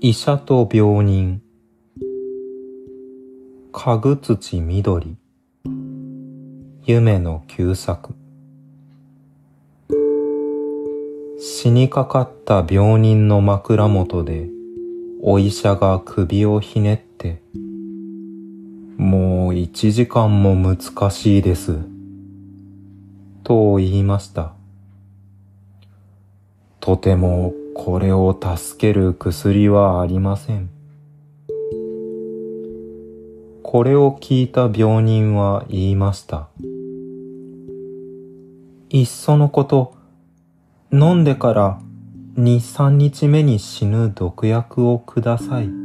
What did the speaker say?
医者と病人家具土緑夢の旧作死にかかった病人の枕元でお医者が首をひねってもう一時間も難しいです。と言いました。とてもこれを助ける薬はありません。これを聞いた病人は言いました。いっそのこと、飲んでから2、3日目に死ぬ毒薬をください。